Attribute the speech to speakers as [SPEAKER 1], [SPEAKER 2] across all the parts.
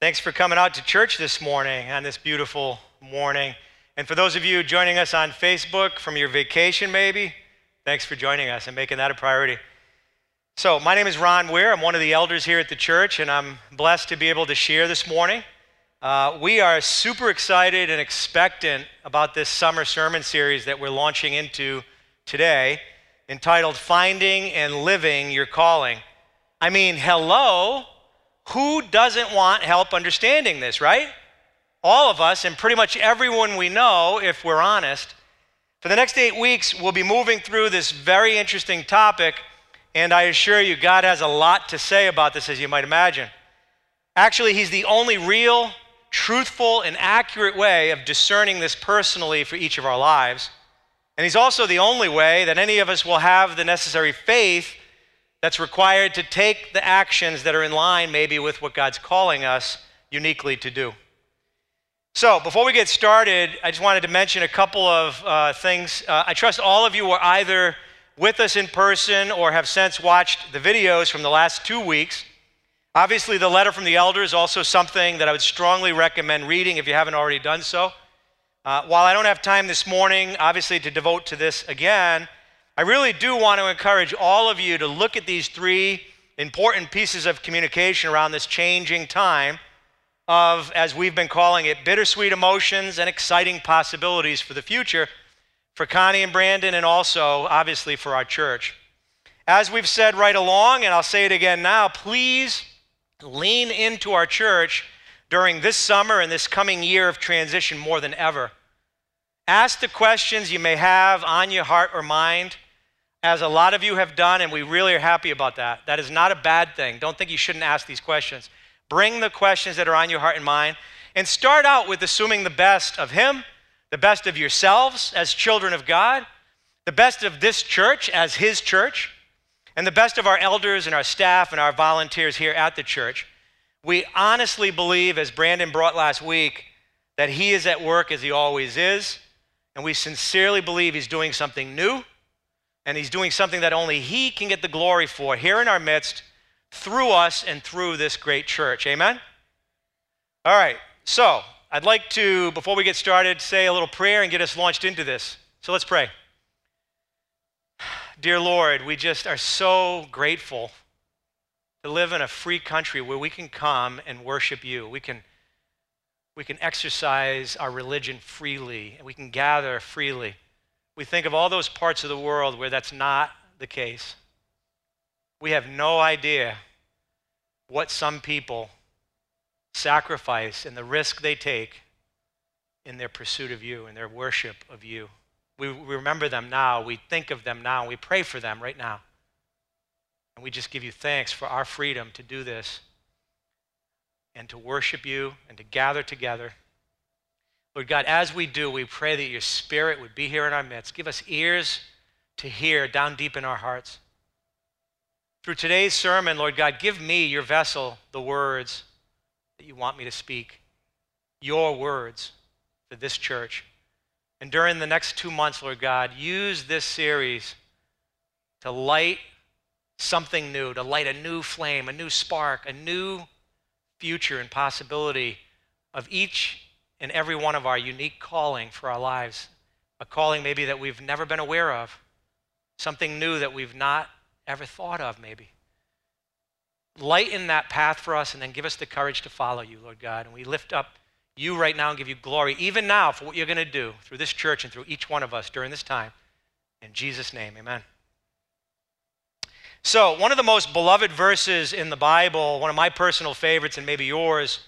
[SPEAKER 1] Thanks for coming out to church this morning on this beautiful morning. And for those of you joining us on Facebook from your vacation, maybe, thanks for joining us and making that a priority. So, my name is Ron Weir. I'm one of the elders here at the church, and I'm blessed to be able to share this morning. Uh, we are super excited and expectant about this summer sermon series that we're launching into today, entitled Finding and Living Your Calling. I mean, hello, who doesn't want help understanding this, right? All of us, and pretty much everyone we know, if we're honest. For the next eight weeks, we'll be moving through this very interesting topic, and I assure you, God has a lot to say about this, as you might imagine. Actually, He's the only real, truthful, and accurate way of discerning this personally for each of our lives. And He's also the only way that any of us will have the necessary faith that's required to take the actions that are in line maybe with what God's calling us uniquely to do. So, before we get started, I just wanted to mention a couple of uh, things. Uh, I trust all of you were either with us in person or have since watched the videos from the last two weeks. Obviously, the letter from the elder is also something that I would strongly recommend reading if you haven't already done so. Uh, while I don't have time this morning, obviously, to devote to this again, I really do want to encourage all of you to look at these three important pieces of communication around this changing time of, as we've been calling it, bittersweet emotions and exciting possibilities for the future for Connie and Brandon, and also, obviously, for our church. As we've said right along, and I'll say it again now, please lean into our church during this summer and this coming year of transition more than ever. Ask the questions you may have on your heart or mind as a lot of you have done, and we really are happy about that. That is not a bad thing. Don't think you shouldn't ask these questions. Bring the questions that are on your heart and mind, and start out with assuming the best of Him, the best of yourselves as children of God, the best of this church as His church, and the best of our elders and our staff and our volunteers here at the church. We honestly believe, as Brandon brought last week, that He is at work as He always is, and we sincerely believe He's doing something new and he's doing something that only he can get the glory for here in our midst through us and through this great church. Amen? All right, so I'd like to, before we get started, say a little prayer and get us launched into this. So let's pray. Dear Lord, we just are so grateful to live in a free country where we can come and worship you. We can, we can exercise our religion freely, and we can gather freely. We think of all those parts of the world where that's not the case. We have no idea what some people sacrifice and the risk they take in their pursuit of you, in their worship of you. We remember them now, we think of them now, we pray for them right now. And we just give you thanks for our freedom to do this and to worship you and to gather together. Lord God, as we do, we pray that your spirit would be here in our midst. Give us ears to hear down deep in our hearts. Through today's sermon, Lord God, give me, your vessel, the words that you want me to speak, your words for this church. And during the next two months, Lord God, use this series to light something new, to light a new flame, a new spark, a new future and possibility of each and every one of our unique calling for our lives. A calling maybe that we've never been aware of, something new that we've not ever thought of, maybe. Lighten that path for us and then give us the courage to follow you, Lord God. And we lift up you right now and give you glory, even now, for what you're going to do through this church and through each one of us during this time. In Jesus' name, amen. So, one of the most beloved verses in the Bible, one of my personal favorites and maybe yours,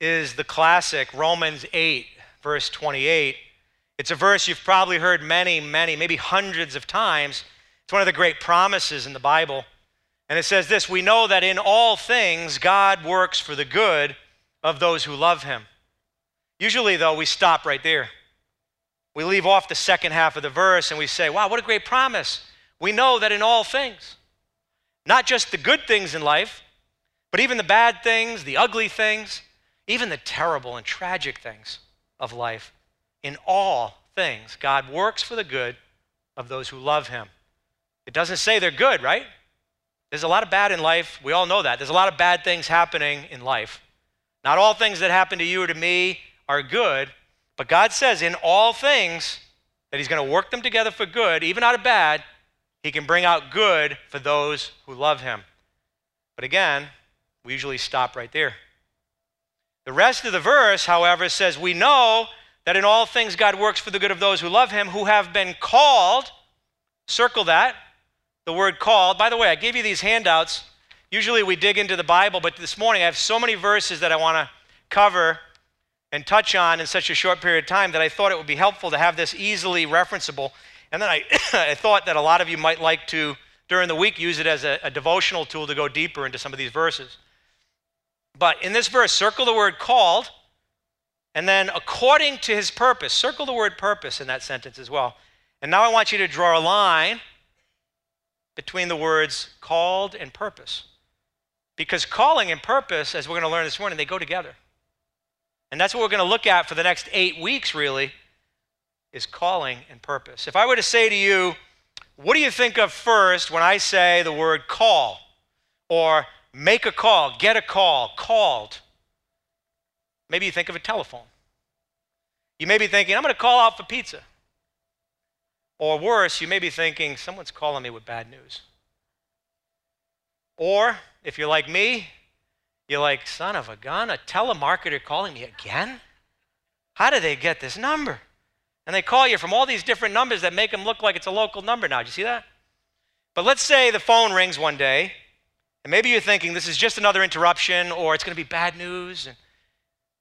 [SPEAKER 1] is the classic Romans 8, verse 28. It's a verse you've probably heard many, many, maybe hundreds of times. It's one of the great promises in the Bible. And it says this We know that in all things God works for the good of those who love him. Usually, though, we stop right there. We leave off the second half of the verse and we say, Wow, what a great promise. We know that in all things, not just the good things in life, but even the bad things, the ugly things, even the terrible and tragic things of life, in all things, God works for the good of those who love him. It doesn't say they're good, right? There's a lot of bad in life. We all know that. There's a lot of bad things happening in life. Not all things that happen to you or to me are good, but God says in all things that He's going to work them together for good, even out of bad, He can bring out good for those who love Him. But again, we usually stop right there. The rest of the verse, however, says, We know that in all things God works for the good of those who love Him, who have been called. Circle that, the word called. By the way, I gave you these handouts. Usually we dig into the Bible, but this morning I have so many verses that I want to cover and touch on in such a short period of time that I thought it would be helpful to have this easily referenceable. And then I, I thought that a lot of you might like to, during the week, use it as a, a devotional tool to go deeper into some of these verses. But in this verse, circle the word called, and then according to his purpose, circle the word purpose in that sentence as well. And now I want you to draw a line between the words called and purpose. Because calling and purpose, as we're going to learn this morning, they go together. And that's what we're going to look at for the next eight weeks, really, is calling and purpose. If I were to say to you, what do you think of first when I say the word call or make a call, get a call, called? Maybe you think of a telephone. You may be thinking, I'm going to call out for pizza. Or worse, you may be thinking, someone's calling me with bad news. Or if you're like me, you're like, son of a gun, a telemarketer calling me again? How do they get this number? And they call you from all these different numbers that make them look like it's a local number now. Do you see that? But let's say the phone rings one day, and maybe you're thinking this is just another interruption or it's going to be bad news.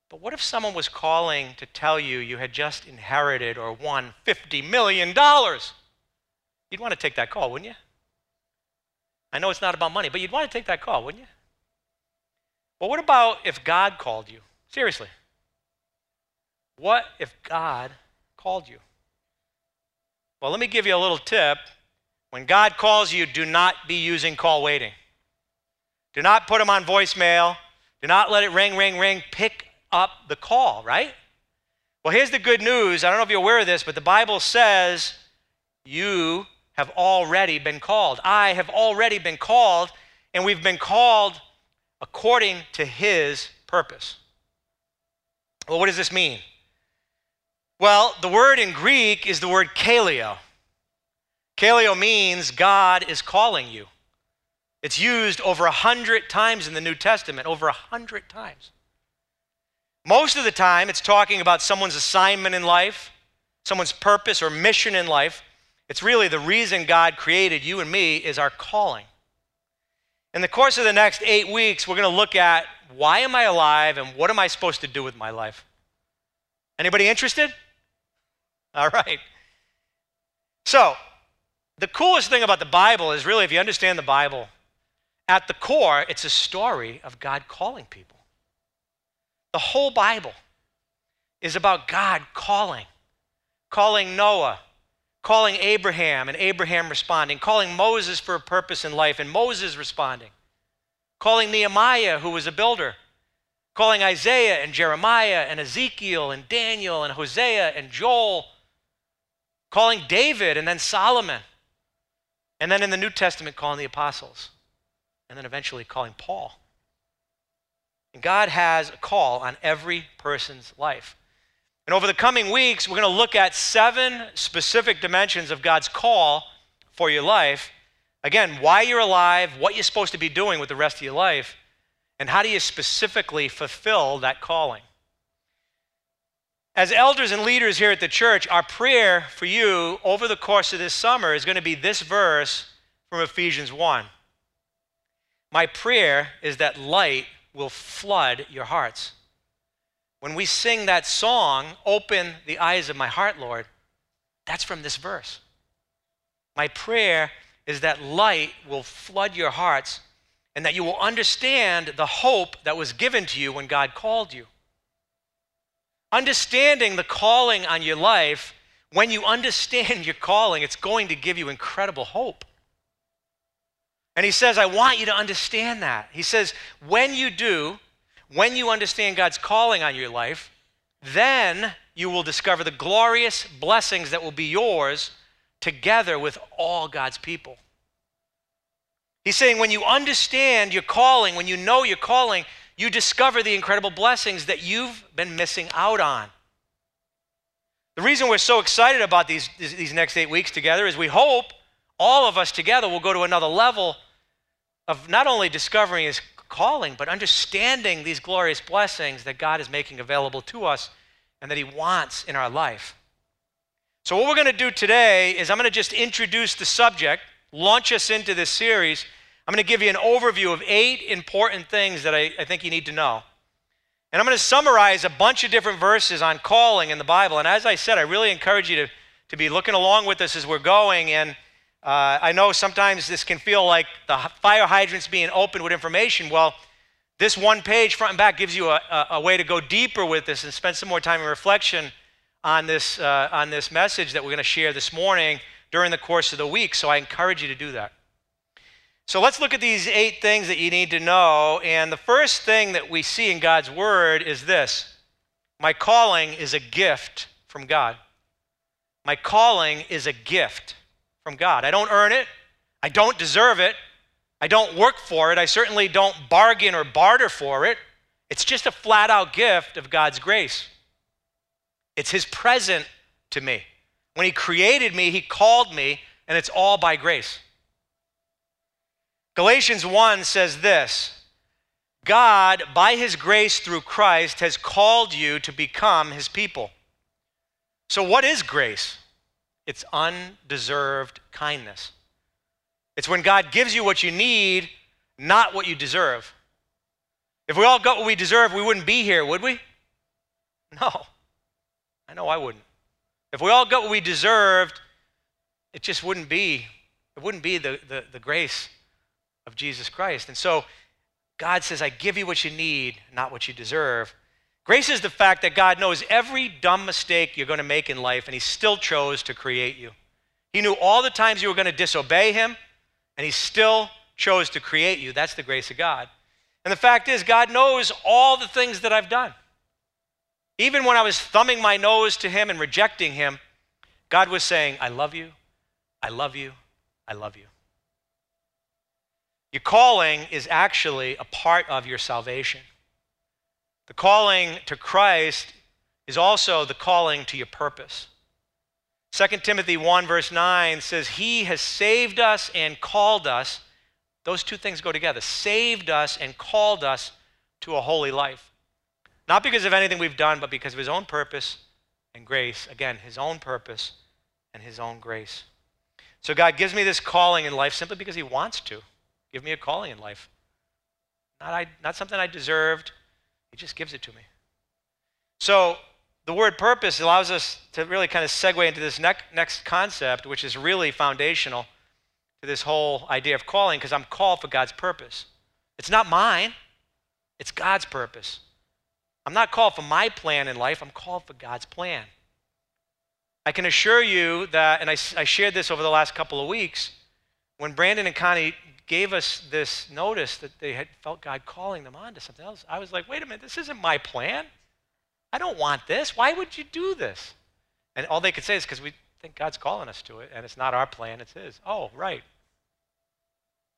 [SPEAKER 1] But what if someone was calling to tell you you had just inherited or won $50 million? You'd want to take that call, wouldn't you? I know it's not about money, but you'd want to take that call, wouldn't you? Well, what about if God called you? Seriously. What if God called you? Well, let me give you a little tip. When God calls you, do not be using call waiting. Do not put him on voicemail. Do not let it ring, ring, ring. Pick up the call, right? Well, here's the good news. I don't know if you're aware of this, but the Bible says you have already been called. I have already been called, and we've been called according to his purpose. Well, what does this mean? Well, the word in Greek is the word kaleo. Kaleo means God is calling you. It's used over a hundred times in the New Testament, over a hundred times. Most of the time, it's talking about someone's assignment in life, someone's purpose or mission in life. It's really the reason God created you and me is our calling. In the course of the next eight weeks, we're going to look at why am I alive and what am I supposed to do with my life? Anybody interested? All right. So, the coolest thing about the Bible is really, if you understand the Bible, at the core, it's a story of God calling people. The whole Bible is about God calling, calling Noah, calling Abraham and Abraham responding, calling Moses for a purpose in life and Moses responding, calling Nehemiah, who was a builder, calling Isaiah and Jeremiah and Ezekiel and Daniel and Hosea and Joel, calling David and then Solomon, and then in the New Testament, calling the apostles, and then eventually calling Paul. And God has a call on every person's life. And over the coming weeks, we're going to look at seven specific dimensions of God's call for your life. Again, why you're alive, what you're supposed to be doing with the rest of your life, and how do you specifically fulfill that calling. As elders and leaders here at the church, our prayer for you over the course of this summer is going to be this verse from Ephesians 1. My prayer is that light will flood your hearts. When we sing that song, Open the Eyes of My Heart, Lord, that's from this verse. My prayer is that light will flood your hearts and that you will understand the hope that was given to you when God called you. Understanding the calling on your life, when you understand your calling, it's going to give you incredible hope. And he says, I want you to understand that. He says, when you do, when you understand God's calling on your life, then you will discover the glorious blessings that will be yours together with all God's people. He's saying when you understand your calling, when you know your calling, you discover the incredible blessings that you've been missing out on. The reason we're so excited about these, these next eight weeks together is we hope all of us together will go to another level of not only discovering his calling, but understanding these glorious blessings that God is making available to us and that he wants in our life. So, what we're going to do today is I'm going to just introduce the subject, launch us into this series. I'm going to give you an overview of eight important things that I, I think you need to know. And I'm going to summarize a bunch of different verses on calling in the Bible. And as I said, I really encourage you to, to be looking along with us as we're going. And uh, I know sometimes this can feel like the fire hydrant's being opened with information. Well, this one page, front and back, gives you a, a, a way to go deeper with this and spend some more time in reflection on this, uh, on this message that we're going to share this morning during the course of the week. So I encourage you to do that. So let's look at these eight things that you need to know. And the first thing that we see in God's word is this My calling is a gift from God. My calling is a gift from God. I don't earn it, I don't deserve it, I don't work for it, I certainly don't bargain or barter for it. It's just a flat out gift of God's grace. It's His present to me. When He created me, He called me, and it's all by grace. Galatians 1 says this God, by His grace through Christ, has called you to become His people. So, what is grace? It's undeserved kindness. It's when God gives you what you need, not what you deserve. If we all got what we deserve, we wouldn't be here, would we? No. I know I wouldn't. If we all got what we deserved, it just wouldn't be, it wouldn't be the, the, the grace of Jesus Christ. And so God says, I give you what you need, not what you deserve. Grace is the fact that God knows every dumb mistake you're going to make in life, and He still chose to create you. He knew all the times you were going to disobey Him, and He still chose to create you. That's the grace of God. And the fact is, God knows all the things that I've done. Even when I was thumbing my nose to him and rejecting him, God was saying, I love you, I love you, I love you. Your calling is actually a part of your salvation. The calling to Christ is also the calling to your purpose. 2 Timothy 1, verse 9 says, He has saved us and called us. Those two things go together saved us and called us to a holy life. Not because of anything we've done, but because of his own purpose and grace. Again, his own purpose and his own grace. So God gives me this calling in life simply because he wants to. Give me a calling in life. Not, I, not something I deserved. He just gives it to me. So the word purpose allows us to really kind of segue into this next, next concept, which is really foundational to this whole idea of calling, because I'm called for God's purpose. It's not mine, it's God's purpose. I'm not called for my plan in life, I'm called for God's plan. I can assure you that, and I, I shared this over the last couple of weeks, when Brandon and Connie gave us this notice that they had felt God calling them on to something else, I was like, wait a minute, this isn't my plan. I don't want this. Why would you do this? And all they could say is because we think God's calling us to it, and it's not our plan, it's His. Oh, right.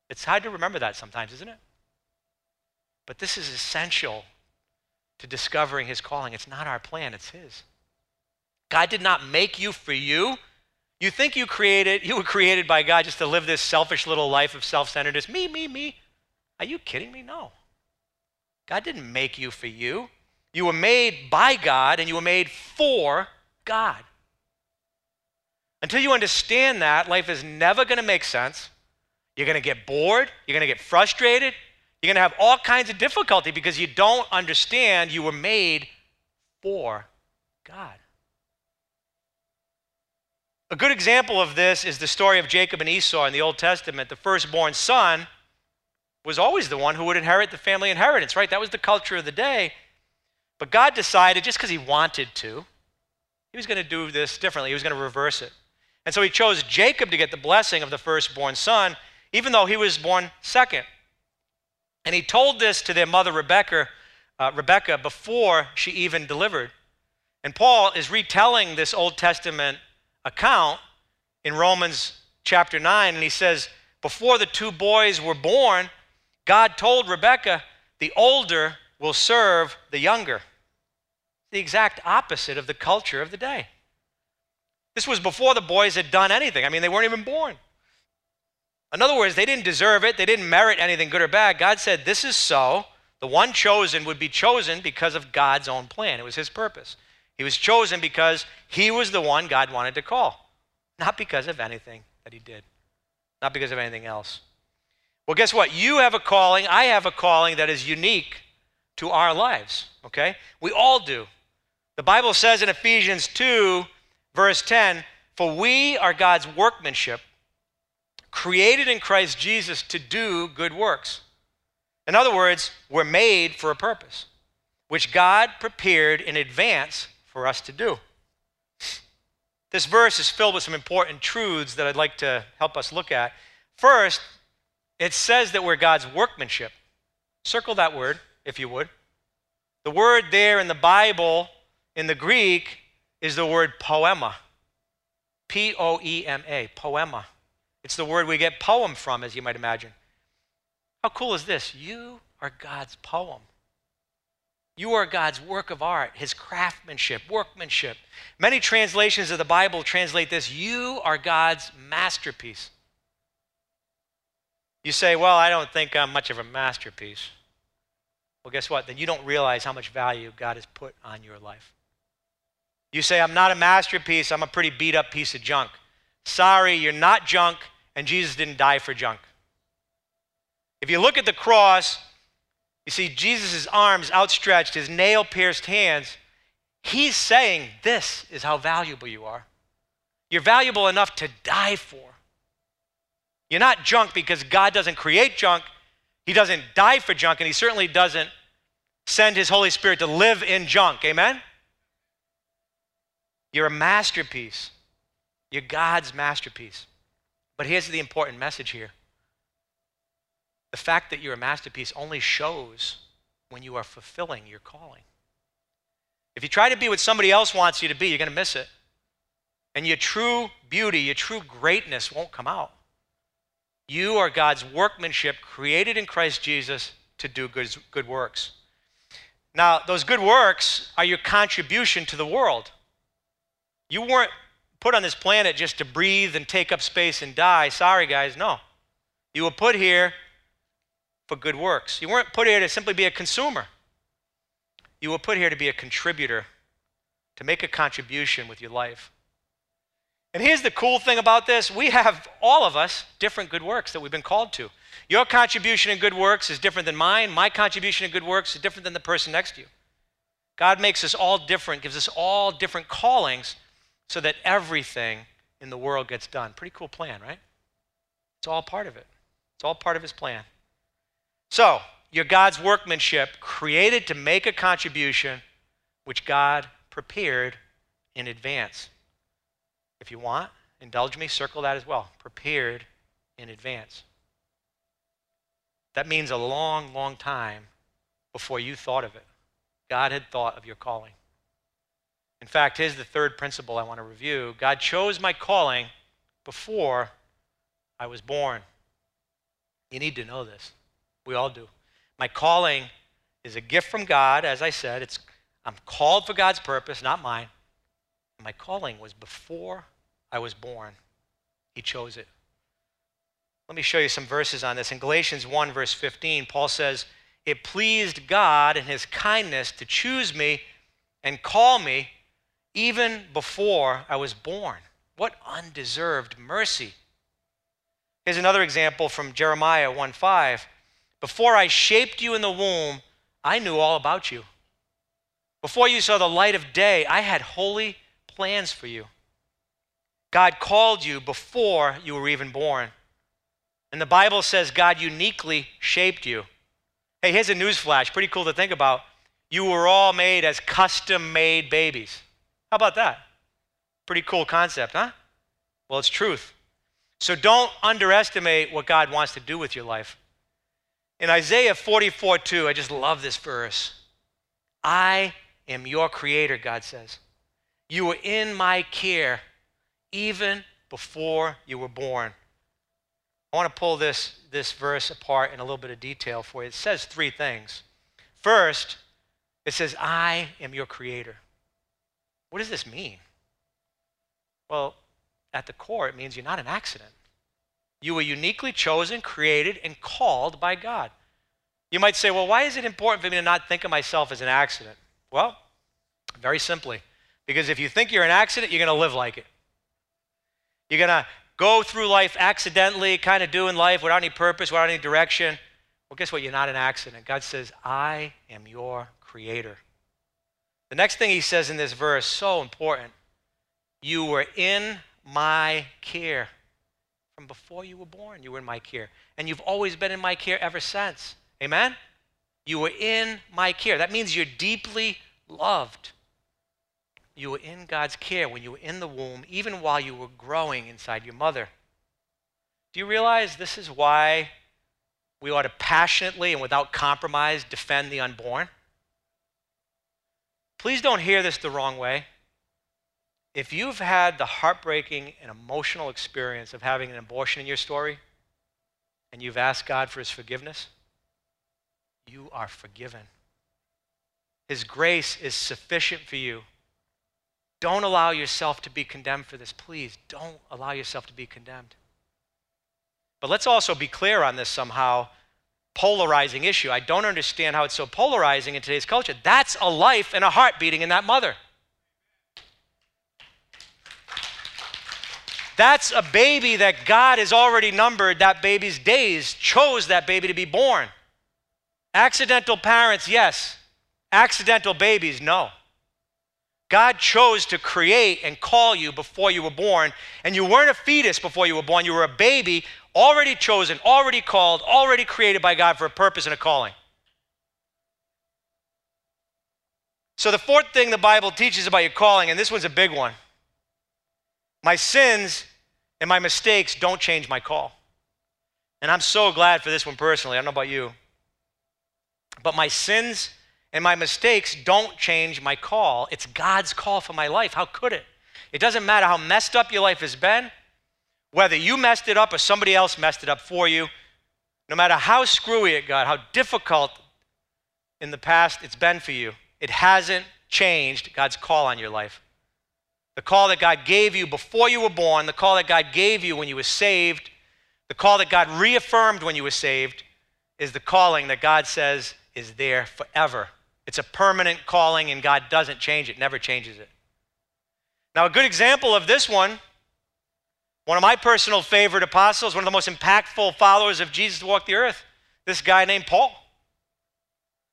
[SPEAKER 1] It's hard to remember that sometimes, isn't it? But this is essential to discovering his calling. It's not our plan, it's his. God did not make you for you. You think you created, you were created by God just to live this selfish little life of self-centeredness. Me, me, me. Are you kidding me? No. God didn't make you for you. You were made by God and you were made for God. Until you understand that, life is never going to make sense. You're going to get bored. You're going to get frustrated. You're going to have all kinds of difficulty because you don't understand you were made for God. A good example of this is the story of Jacob and Esau in the Old Testament. The firstborn son was always the one who would inherit the family inheritance, right? That was the culture of the day. But God decided, just because he wanted to, he was going to do this differently. He was going to reverse it. And so he chose Jacob to get the blessing of the firstborn son, even though he was born second. And he told this to their mother Rebecca, uh, Rebecca before she even delivered. And Paul is retelling this Old Testament account in Romans chapter 9, and he says, Before the two boys were born, God told Rebecca, the older will serve the younger. The exact opposite of the culture of the day. This was before the boys had done anything. I mean, they weren't even born. In other words, they didn't deserve it, they didn't merit anything good or bad. God said, This is so. The one chosen would be chosen because of God's own plan. It was his purpose. He was chosen because he was the one God wanted to call, not because of anything that he did, not because of anything else. Well, guess what? You have a calling, I have a calling that is unique to our lives, okay? We all do. The Bible says in Ephesians 2, verse 10, For we are God's workmanship, created in Christ Jesus to do good works. In other words, we're made for a purpose, which God prepared in advance for us to do. This verse is filled with some important truths that I'd like to help us look at. First, it says that we're God's workmanship. Circle that word, if you would. The word there in the Bible, in the Greek, is the word poema. P O E M A, poema. It's the word we get poem from, as you might imagine. How cool is this? You are God's poem. You are God's work of art, his craftsmanship, workmanship. Many translations of the Bible translate this you are God's masterpiece. You say, Well, I don't think I'm much of a masterpiece. Well, guess what? Then you don't realize how much value God has put on your life. You say, I'm not a masterpiece, I'm a pretty beat up piece of junk. Sorry, you're not junk, and Jesus didn't die for junk. If you look at the cross, you see Jesus' arms outstretched, his nail pierced hands. He's saying, This is how valuable you are. You're valuable enough to die for. You're not junk because God doesn't create junk. He doesn't die for junk, and He certainly doesn't send His Holy Spirit to live in junk. Amen? You're a masterpiece. You're God's masterpiece. But here's the important message here the fact that you're a masterpiece only shows when you are fulfilling your calling. If you try to be what somebody else wants you to be, you're going to miss it. And your true beauty, your true greatness won't come out. You are God's workmanship created in Christ Jesus to do good, good works. Now, those good works are your contribution to the world. You weren't put on this planet just to breathe and take up space and die. Sorry, guys, no. You were put here for good works. You weren't put here to simply be a consumer. You were put here to be a contributor, to make a contribution with your life. And here's the cool thing about this we have, all of us, different good works that we've been called to. Your contribution in good works is different than mine. My contribution in good works is different than the person next to you. God makes us all different, gives us all different callings so that everything in the world gets done. Pretty cool plan, right? It's all part of it, it's all part of His plan. So, you're God's workmanship, created to make a contribution which God prepared in advance. If you want, indulge me, circle that as well. Prepared in advance. That means a long, long time before you thought of it. God had thought of your calling. In fact, here's the third principle I want to review God chose my calling before I was born. You need to know this. We all do. My calling is a gift from God, as I said. It's, I'm called for God's purpose, not mine. My calling was before I was born. He chose it. Let me show you some verses on this. In Galatians 1, verse 15, Paul says, It pleased God in his kindness to choose me and call me even before I was born. What undeserved mercy. Here's another example from Jeremiah 1 5. Before I shaped you in the womb, I knew all about you. Before you saw the light of day, I had holy plans for you. God called you before you were even born. And the Bible says God uniquely shaped you. Hey, here's a newsflash, pretty cool to think about. You were all made as custom made babies. How about that? Pretty cool concept, huh? Well, it's truth. So don't underestimate what God wants to do with your life. In Isaiah 44 2, I just love this verse. I am your creator, God says. You were in my care even before you were born. I want to pull this, this verse apart in a little bit of detail for you. It says three things. First, it says, I am your creator. What does this mean? Well, at the core, it means you're not an accident. You were uniquely chosen, created, and called by God. You might say, well, why is it important for me to not think of myself as an accident? Well, very simply, because if you think you're an accident, you're going to live like it. You're going to go through life accidentally, kind of doing life without any purpose, without any direction. Well, guess what? You're not an accident. God says, I am your creator. The next thing he says in this verse, so important. You were in my care. From before you were born, you were in my care. And you've always been in my care ever since. Amen? You were in my care. That means you're deeply loved. You were in God's care when you were in the womb, even while you were growing inside your mother. Do you realize this is why we ought to passionately and without compromise defend the unborn? Please don't hear this the wrong way. If you've had the heartbreaking and emotional experience of having an abortion in your story, and you've asked God for his forgiveness, you are forgiven. His grace is sufficient for you. Don't allow yourself to be condemned for this. Please don't allow yourself to be condemned. But let's also be clear on this somehow polarizing issue. I don't understand how it's so polarizing in today's culture. That's a life and a heart beating in that mother. That's a baby that God has already numbered that baby's days, chose that baby to be born. Accidental parents, yes. Accidental babies, no. God chose to create and call you before you were born, and you weren't a fetus before you were born. You were a baby already chosen, already called, already created by God for a purpose and a calling. So, the fourth thing the Bible teaches about your calling, and this one's a big one my sins and my mistakes don't change my call. And I'm so glad for this one personally. I don't know about you. But my sins and my mistakes don't change my call. It's God's call for my life. How could it? It doesn't matter how messed up your life has been, whether you messed it up or somebody else messed it up for you, no matter how screwy it got, how difficult in the past it's been for you, it hasn't changed God's call on your life. The call that God gave you before you were born, the call that God gave you when you were saved, the call that God reaffirmed when you were saved, is the calling that God says is there forever. It's a permanent calling, and God doesn't change it, never changes it. Now, a good example of this one, one of my personal favorite apostles, one of the most impactful followers of Jesus to walk the earth, this guy named Paul.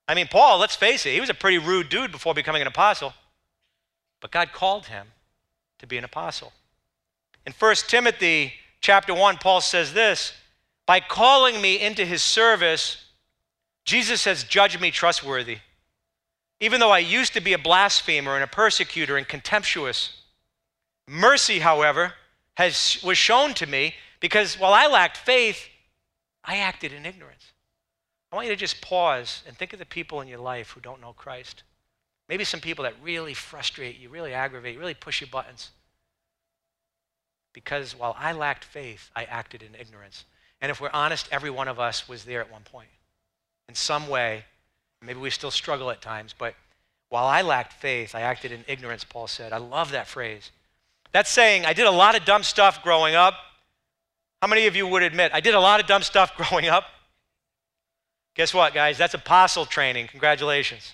[SPEAKER 1] I mean, Paul, let's face it, he was a pretty rude dude before becoming an apostle. But God called him to be an apostle. In 1 Timothy chapter 1, Paul says this By calling me into his service, Jesus has judged me trustworthy even though I used to be a blasphemer and a persecutor and contemptuous. Mercy, however, has, was shown to me because while I lacked faith, I acted in ignorance. I want you to just pause and think of the people in your life who don't know Christ. Maybe some people that really frustrate you, really aggravate, really push your buttons. Because while I lacked faith, I acted in ignorance. And if we're honest, every one of us was there at one point. In some way, Maybe we still struggle at times, but while I lacked faith, I acted in ignorance, Paul said. I love that phrase. That's saying I did a lot of dumb stuff growing up. How many of you would admit I did a lot of dumb stuff growing up? Guess what, guys? That's apostle training. Congratulations.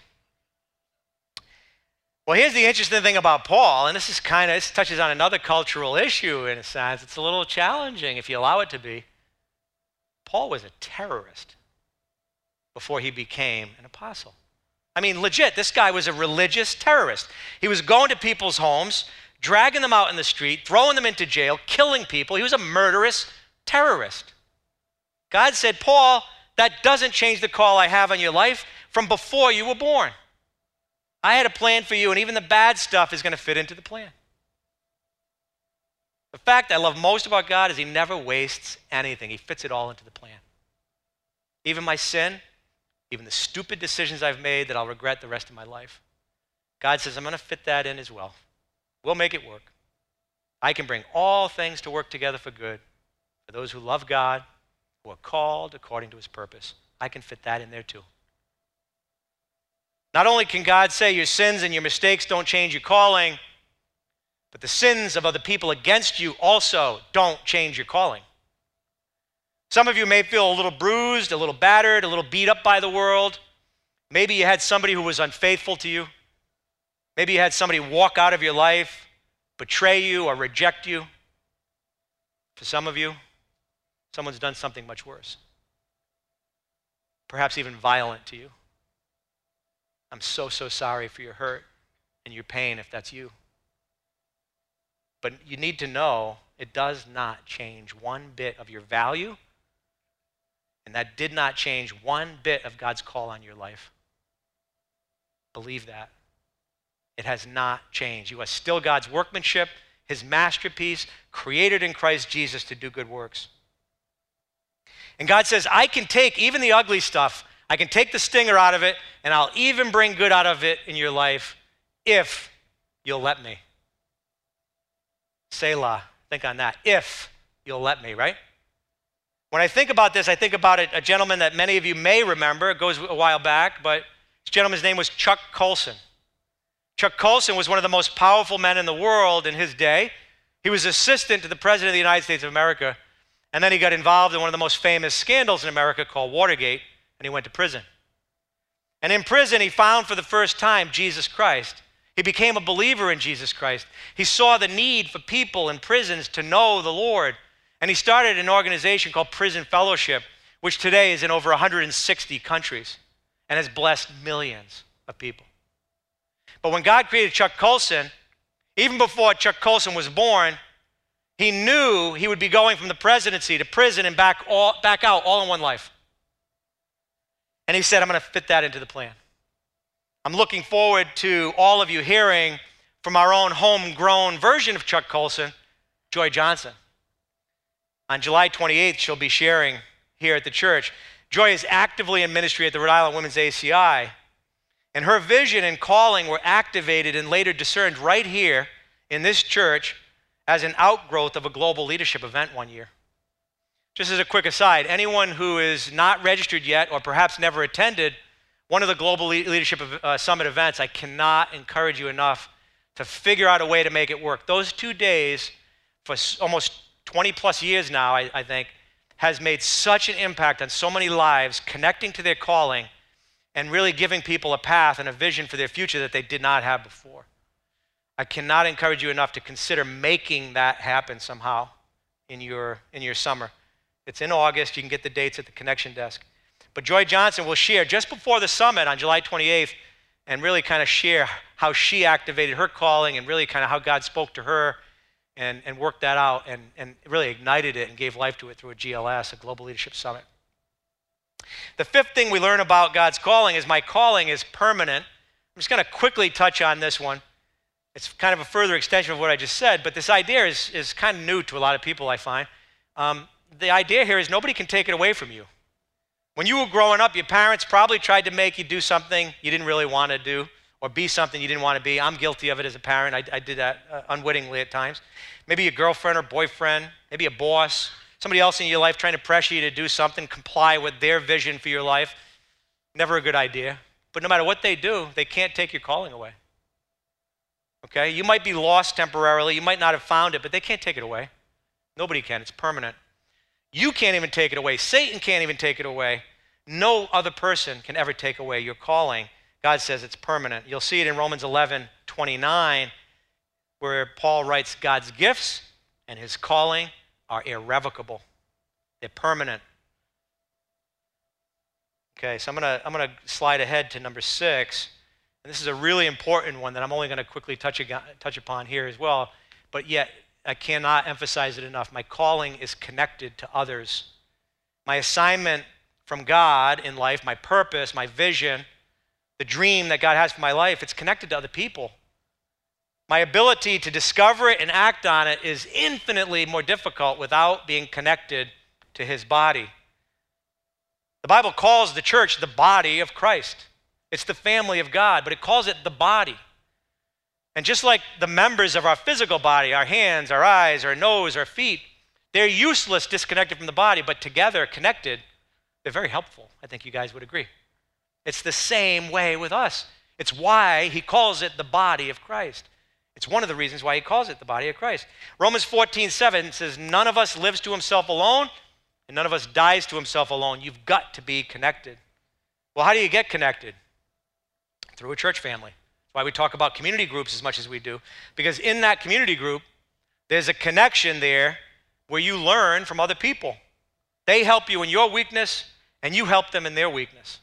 [SPEAKER 1] Well, here's the interesting thing about Paul, and this is kind of this touches on another cultural issue in a sense. It's a little challenging if you allow it to be. Paul was a terrorist before he became an apostle. I mean, legit, this guy was a religious terrorist. He was going to people's homes, dragging them out in the street, throwing them into jail, killing people. He was a murderous terrorist. God said, Paul, that doesn't change the call I have on your life from before you were born. I had a plan for you, and even the bad stuff is going to fit into the plan. The fact I love most about God is He never wastes anything, He fits it all into the plan. Even my sin, even the stupid decisions I've made that I'll regret the rest of my life. God says, I'm going to fit that in as well. We'll make it work. I can bring all things to work together for good for those who love God, who are called according to his purpose. I can fit that in there too. Not only can God say your sins and your mistakes don't change your calling, but the sins of other people against you also don't change your calling. Some of you may feel a little bruised, a little battered, a little beat up by the world. Maybe you had somebody who was unfaithful to you. Maybe you had somebody walk out of your life, betray you, or reject you. For some of you, someone's done something much worse, perhaps even violent to you. I'm so, so sorry for your hurt and your pain if that's you. But you need to know it does not change one bit of your value, and that did not change one bit of God's call on your life. Believe that. It has not changed. You are still God's workmanship, his masterpiece, created in Christ Jesus to do good works. And God says, I can take even the ugly stuff, I can take the stinger out of it, and I'll even bring good out of it in your life if you'll let me. Selah. Think on that. If you'll let me, right? When I think about this, I think about a, a gentleman that many of you may remember. It goes a while back, but this gentleman's name was Chuck Colson. Chuck Colson was one of the most powerful men in the world in his day. He was assistant to the President of the United States of America, and then he got involved in one of the most famous scandals in America called Watergate, and he went to prison. And in prison, he found for the first time Jesus Christ. He became a believer in Jesus Christ. He saw the need for people in prisons to know the Lord. And he started an organization called Prison Fellowship, which today is in over 160 countries and has blessed millions of people. But when God created Chuck Colson, even before Chuck Colson was born, he knew he would be going from the presidency to prison and back, all, back out all in one life. And he said, I'm going to fit that into the plan. I'm looking forward to all of you hearing from our own homegrown version of Chuck Colson, Joy Johnson. On July 28th, she'll be sharing here at the church. Joy is actively in ministry at the Rhode Island Women's ACI. And her vision and calling were activated and later discerned right here in this church as an outgrowth of a global leadership event one year. Just as a quick aside, anyone who is not registered yet or perhaps never attended one of the Global Leadership uh, Summit events, I cannot encourage you enough to figure out a way to make it work. Those two days, for almost 20 plus years now, I, I think, has made such an impact on so many lives, connecting to their calling and really giving people a path and a vision for their future that they did not have before. I cannot encourage you enough to consider making that happen somehow in your, in your summer. It's in August. You can get the dates at the connection desk. But Joy Johnson will share just before the summit on July 28th and really kind of share how she activated her calling and really kind of how God spoke to her and, and worked that out and, and really ignited it and gave life to it through a GLS, a Global Leadership Summit. The fifth thing we learn about God's calling is my calling is permanent. I'm just going to quickly touch on this one. It's kind of a further extension of what I just said, but this idea is, is kind of new to a lot of people, I find. Um, the idea here is nobody can take it away from you. When you were growing up, your parents probably tried to make you do something you didn't really want to do or be something you didn't want to be. I'm guilty of it as a parent. I, I did that uh, unwittingly at times. Maybe a girlfriend or boyfriend, maybe a boss, somebody else in your life trying to pressure you to do something, comply with their vision for your life. Never a good idea. But no matter what they do, they can't take your calling away. Okay? You might be lost temporarily, you might not have found it, but they can't take it away. Nobody can, it's permanent. You can't even take it away. Satan can't even take it away. No other person can ever take away your calling. God says it's permanent. You'll see it in Romans 11 29, where Paul writes God's gifts and his calling are irrevocable, they're permanent. Okay, so I'm going to I'm to slide ahead to number six. And this is a really important one that I'm only going to quickly touch, touch upon here as well. But yet, I cannot emphasize it enough. My calling is connected to others. My assignment from God in life, my purpose, my vision, the dream that God has for my life, it's connected to other people. My ability to discover it and act on it is infinitely more difficult without being connected to his body. The Bible calls the church the body of Christ. It's the family of God, but it calls it the body. And just like the members of our physical body, our hands, our eyes, our nose, our feet, they're useless disconnected from the body, but together, connected, they're very helpful. I think you guys would agree. It's the same way with us. It's why he calls it the body of Christ. It's one of the reasons why he calls it the body of Christ. Romans 14, 7 says, None of us lives to himself alone, and none of us dies to himself alone. You've got to be connected. Well, how do you get connected? Through a church family. That's why we talk about community groups as much as we do, because in that community group, there's a connection there where you learn from other people. They help you in your weakness, and you help them in their weakness.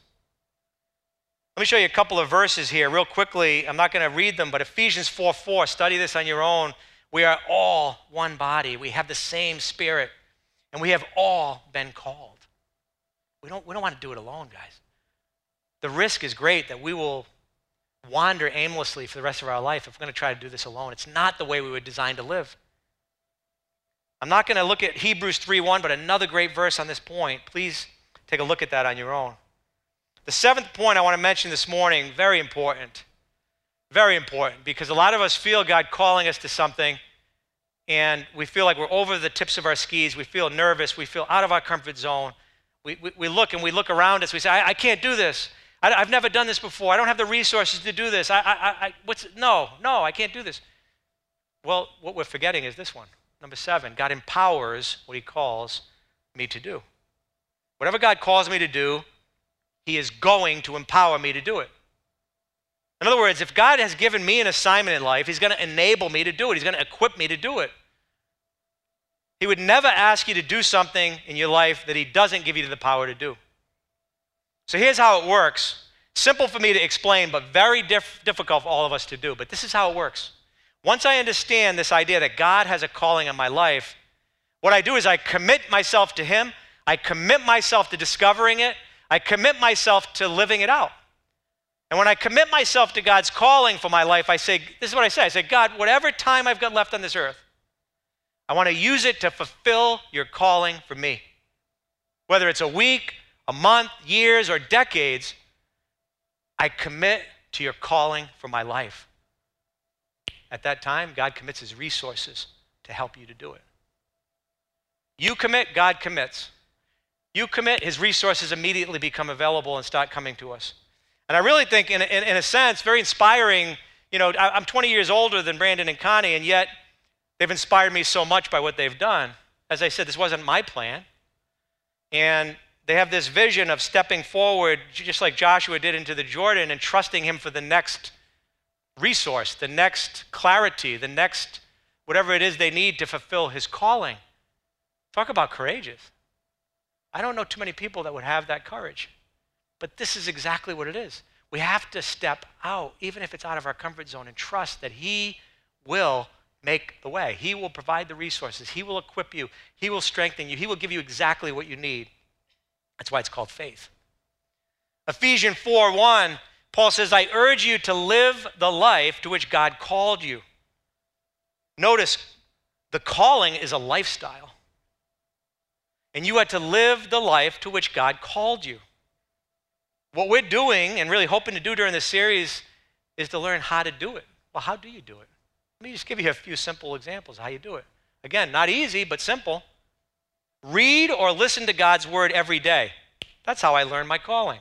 [SPEAKER 1] Let me show you a couple of verses here, real quickly. I'm not going to read them, but Ephesians 4 4, study this on your own. We are all one body, we have the same spirit, and we have all been called. We don't, we don't want to do it alone, guys. The risk is great that we will wander aimlessly for the rest of our life if we're going to try to do this alone. It's not the way we were designed to live. I'm not going to look at Hebrews 3:1, but another great verse on this point. Please take a look at that on your own. The seventh point I want to mention this morning, very important. Very important because a lot of us feel God calling us to something and we feel like we're over the tips of our skis. We feel nervous. We feel out of our comfort zone. We, we, we look and we look around us. We say, I, I can't do this. I, have never done this before. I don't have the resources to do this. I, I, I, what's, no, no, I can't do this. Well, what we're forgetting is this one. Number seven, God empowers what he calls me to do. Whatever God calls me to do, he is going to empower me to do it. In other words, if God has given me an assignment in life, he's going to enable me to do it. He's going to equip me to do it. He would never ask you to do something in your life that he doesn't give you the power to do. So here's how it works. Simple for me to explain, but very diff- difficult for all of us to do. But this is how it works. Once I understand this idea that God has a calling on my life, what I do is I commit myself to Him, I commit myself to discovering it, I commit myself to living it out. And when I commit myself to God's calling for my life, I say, This is what I say I say, God, whatever time I've got left on this earth, I want to use it to fulfill your calling for me. Whether it's a week, a month, years, or decades, I commit to your calling for my life. At that time, God commits his resources to help you to do it. You commit, God commits. You commit, his resources immediately become available and start coming to us. And I really think, in, in, in a sense, very inspiring. You know, I'm 20 years older than Brandon and Connie, and yet they've inspired me so much by what they've done. As I said, this wasn't my plan. And they have this vision of stepping forward, just like Joshua did into the Jordan, and trusting him for the next resource, the next clarity, the next whatever it is they need to fulfill his calling. Talk about courageous. I don't know too many people that would have that courage. But this is exactly what it is. We have to step out, even if it's out of our comfort zone, and trust that He will make the way. He will provide the resources. He will equip you. He will strengthen you. He will give you exactly what you need. That's why it's called faith. Ephesians 4 1 Paul says, I urge you to live the life to which God called you. Notice, the calling is a lifestyle. And you had to live the life to which God called you. What we're doing and really hoping to do during this series is to learn how to do it. Well, how do you do it? Let me just give you a few simple examples how you do it. Again, not easy, but simple. Read or listen to God's word every day. That's how I learned my calling.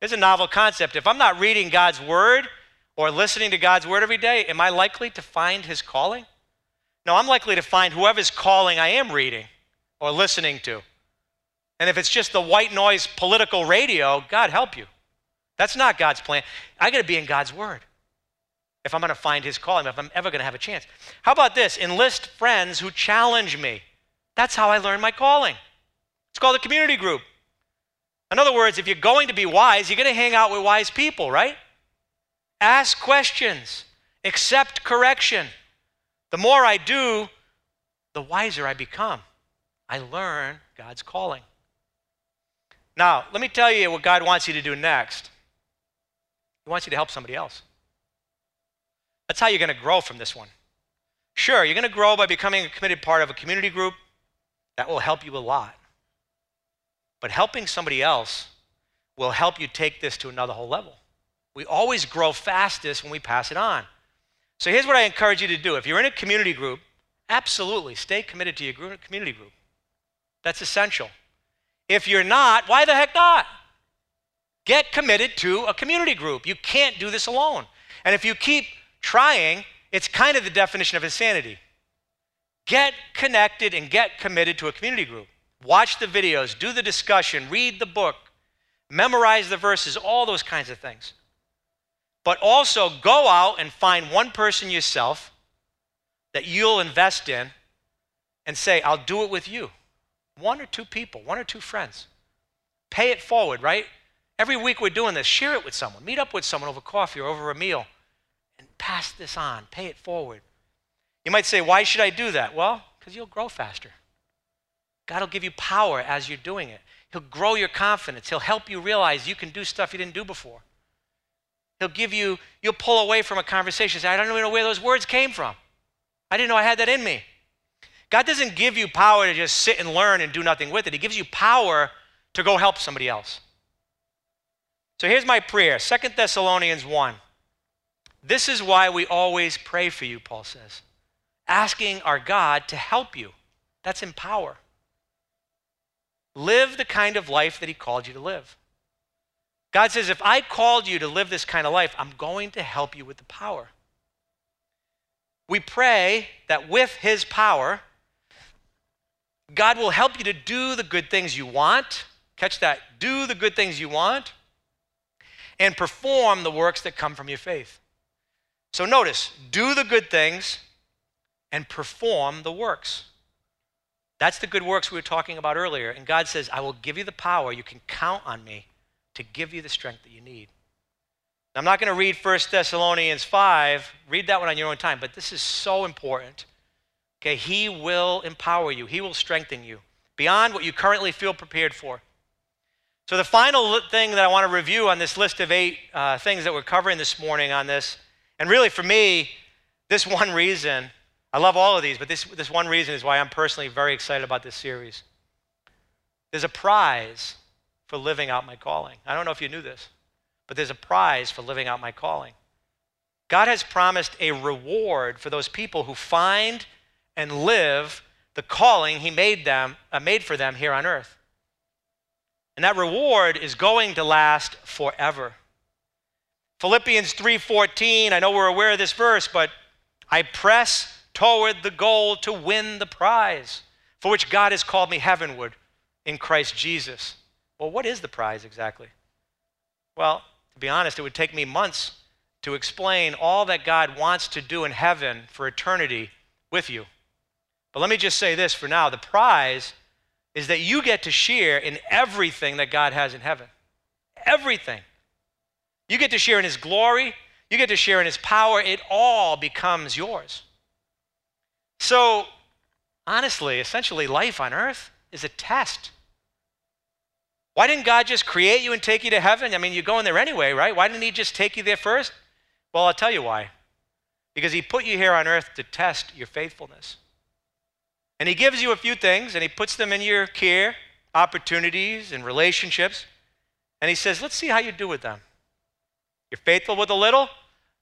[SPEAKER 1] It's a novel concept. If I'm not reading God's word or listening to God's word every day, am I likely to find his calling? No, I'm likely to find whoever's calling I am reading or listening to. And if it's just the white noise political radio, God help you. That's not God's plan. I got to be in God's word if I'm going to find his calling, if I'm ever going to have a chance. How about this? Enlist friends who challenge me. That's how I learned my calling. It's called a community group. In other words, if you're going to be wise, you're going to hang out with wise people, right? Ask questions, accept correction. The more I do, the wiser I become. I learn God's calling. Now, let me tell you what God wants you to do next. He wants you to help somebody else. That's how you're going to grow from this one. Sure, you're going to grow by becoming a committed part of a community group. That will help you a lot. But helping somebody else will help you take this to another whole level. We always grow fastest when we pass it on. So here's what I encourage you to do. If you're in a community group, absolutely stay committed to your group, community group. That's essential. If you're not, why the heck not? Get committed to a community group. You can't do this alone. And if you keep trying, it's kind of the definition of insanity. Get connected and get committed to a community group. Watch the videos, do the discussion, read the book, memorize the verses, all those kinds of things. But also go out and find one person yourself that you'll invest in and say, I'll do it with you. One or two people, one or two friends. Pay it forward, right? Every week we're doing this. Share it with someone. Meet up with someone over coffee or over a meal and pass this on. Pay it forward. You might say, Why should I do that? Well, because you'll grow faster. God will give you power as you're doing it. He'll grow your confidence. He'll help you realize you can do stuff you didn't do before. He'll give you, you'll pull away from a conversation say, I don't even know where those words came from. I didn't know I had that in me. God doesn't give you power to just sit and learn and do nothing with it. He gives you power to go help somebody else. So here's my prayer Second Thessalonians 1. This is why we always pray for you, Paul says, asking our God to help you. That's empower. Live the kind of life that He called you to live. God says, if I called you to live this kind of life, I'm going to help you with the power. We pray that with His power, God will help you to do the good things you want. Catch that. Do the good things you want and perform the works that come from your faith. So notice, do the good things and perform the works. That's the good works we were talking about earlier. And God says, I will give you the power. You can count on me to give you the strength that you need. Now, I'm not going to read 1 Thessalonians 5. Read that one on your own time. But this is so important. Okay, He will empower you, He will strengthen you beyond what you currently feel prepared for. So, the final thing that I want to review on this list of eight uh, things that we're covering this morning on this, and really for me, this one reason, I love all of these, but this, this one reason is why I'm personally very excited about this series. There's a prize for living out my calling. I don't know if you knew this, but there's a prize for living out my calling. God has promised a reward for those people who find and live the calling He made them, uh, made for them here on earth. And that reward is going to last forever. Philippians 3:14, I know we're aware of this verse, but I press toward the goal to win the prize for which God has called me heavenward in Christ Jesus. Well, what is the prize exactly? Well, to be honest, it would take me months to explain all that God wants to do in heaven for eternity with you. But let me just say this for now the prize is that you get to share in everything that God has in heaven. Everything. You get to share in His glory, you get to share in His power. It all becomes yours. So, honestly, essentially, life on earth is a test. Why didn't God just create you and take you to heaven? I mean, you're going there anyway, right? Why didn't He just take you there first? Well, I'll tell you why. Because He put you here on earth to test your faithfulness. And he gives you a few things and he puts them in your care, opportunities and relationships. And he says, let's see how you do with them. You're faithful with a little,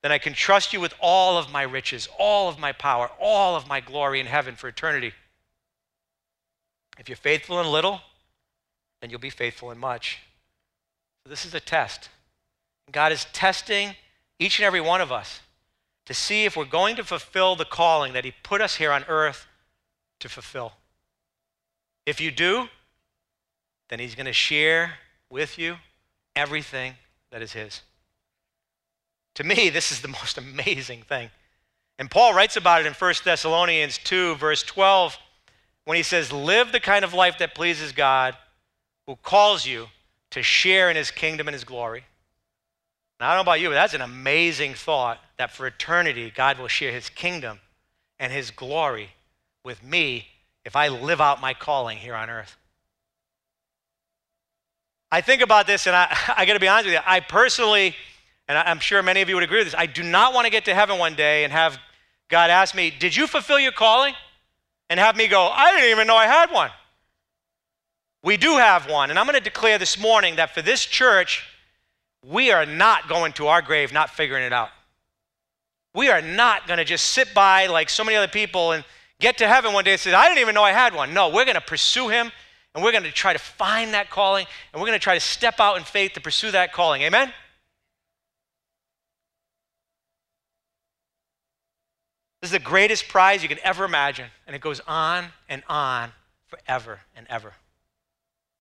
[SPEAKER 1] then I can trust you with all of my riches, all of my power, all of my glory in heaven for eternity. If you're faithful in little, then you'll be faithful in much. So this is a test. God is testing each and every one of us to see if we're going to fulfill the calling that He put us here on earth to fulfill. If you do, then he's going to share with you everything that is his. To me, this is the most amazing thing. And Paul writes about it in 1 Thessalonians 2, verse 12, when he says, Live the kind of life that pleases God, who calls you to share in his kingdom and his glory. Now, I don't know about you, but that's an amazing thought that for eternity, God will share his kingdom and his glory with me if I live out my calling here on earth. I think about this, and I, I got to be honest with you. I personally, and I'm sure many of you would agree with this, I do not want to get to heaven one day and have God ask me, Did you fulfill your calling? And have me go, I didn't even know I had one. We do have one. And I'm going to declare this morning that for this church, we are not going to our grave not figuring it out. We are not going to just sit by like so many other people and get to heaven one day and say, I didn't even know I had one. No, we're going to pursue him And we're going to try to find that calling, and we're going to try to step out in faith to pursue that calling. Amen? This is the greatest prize you could ever imagine, and it goes on and on forever and ever.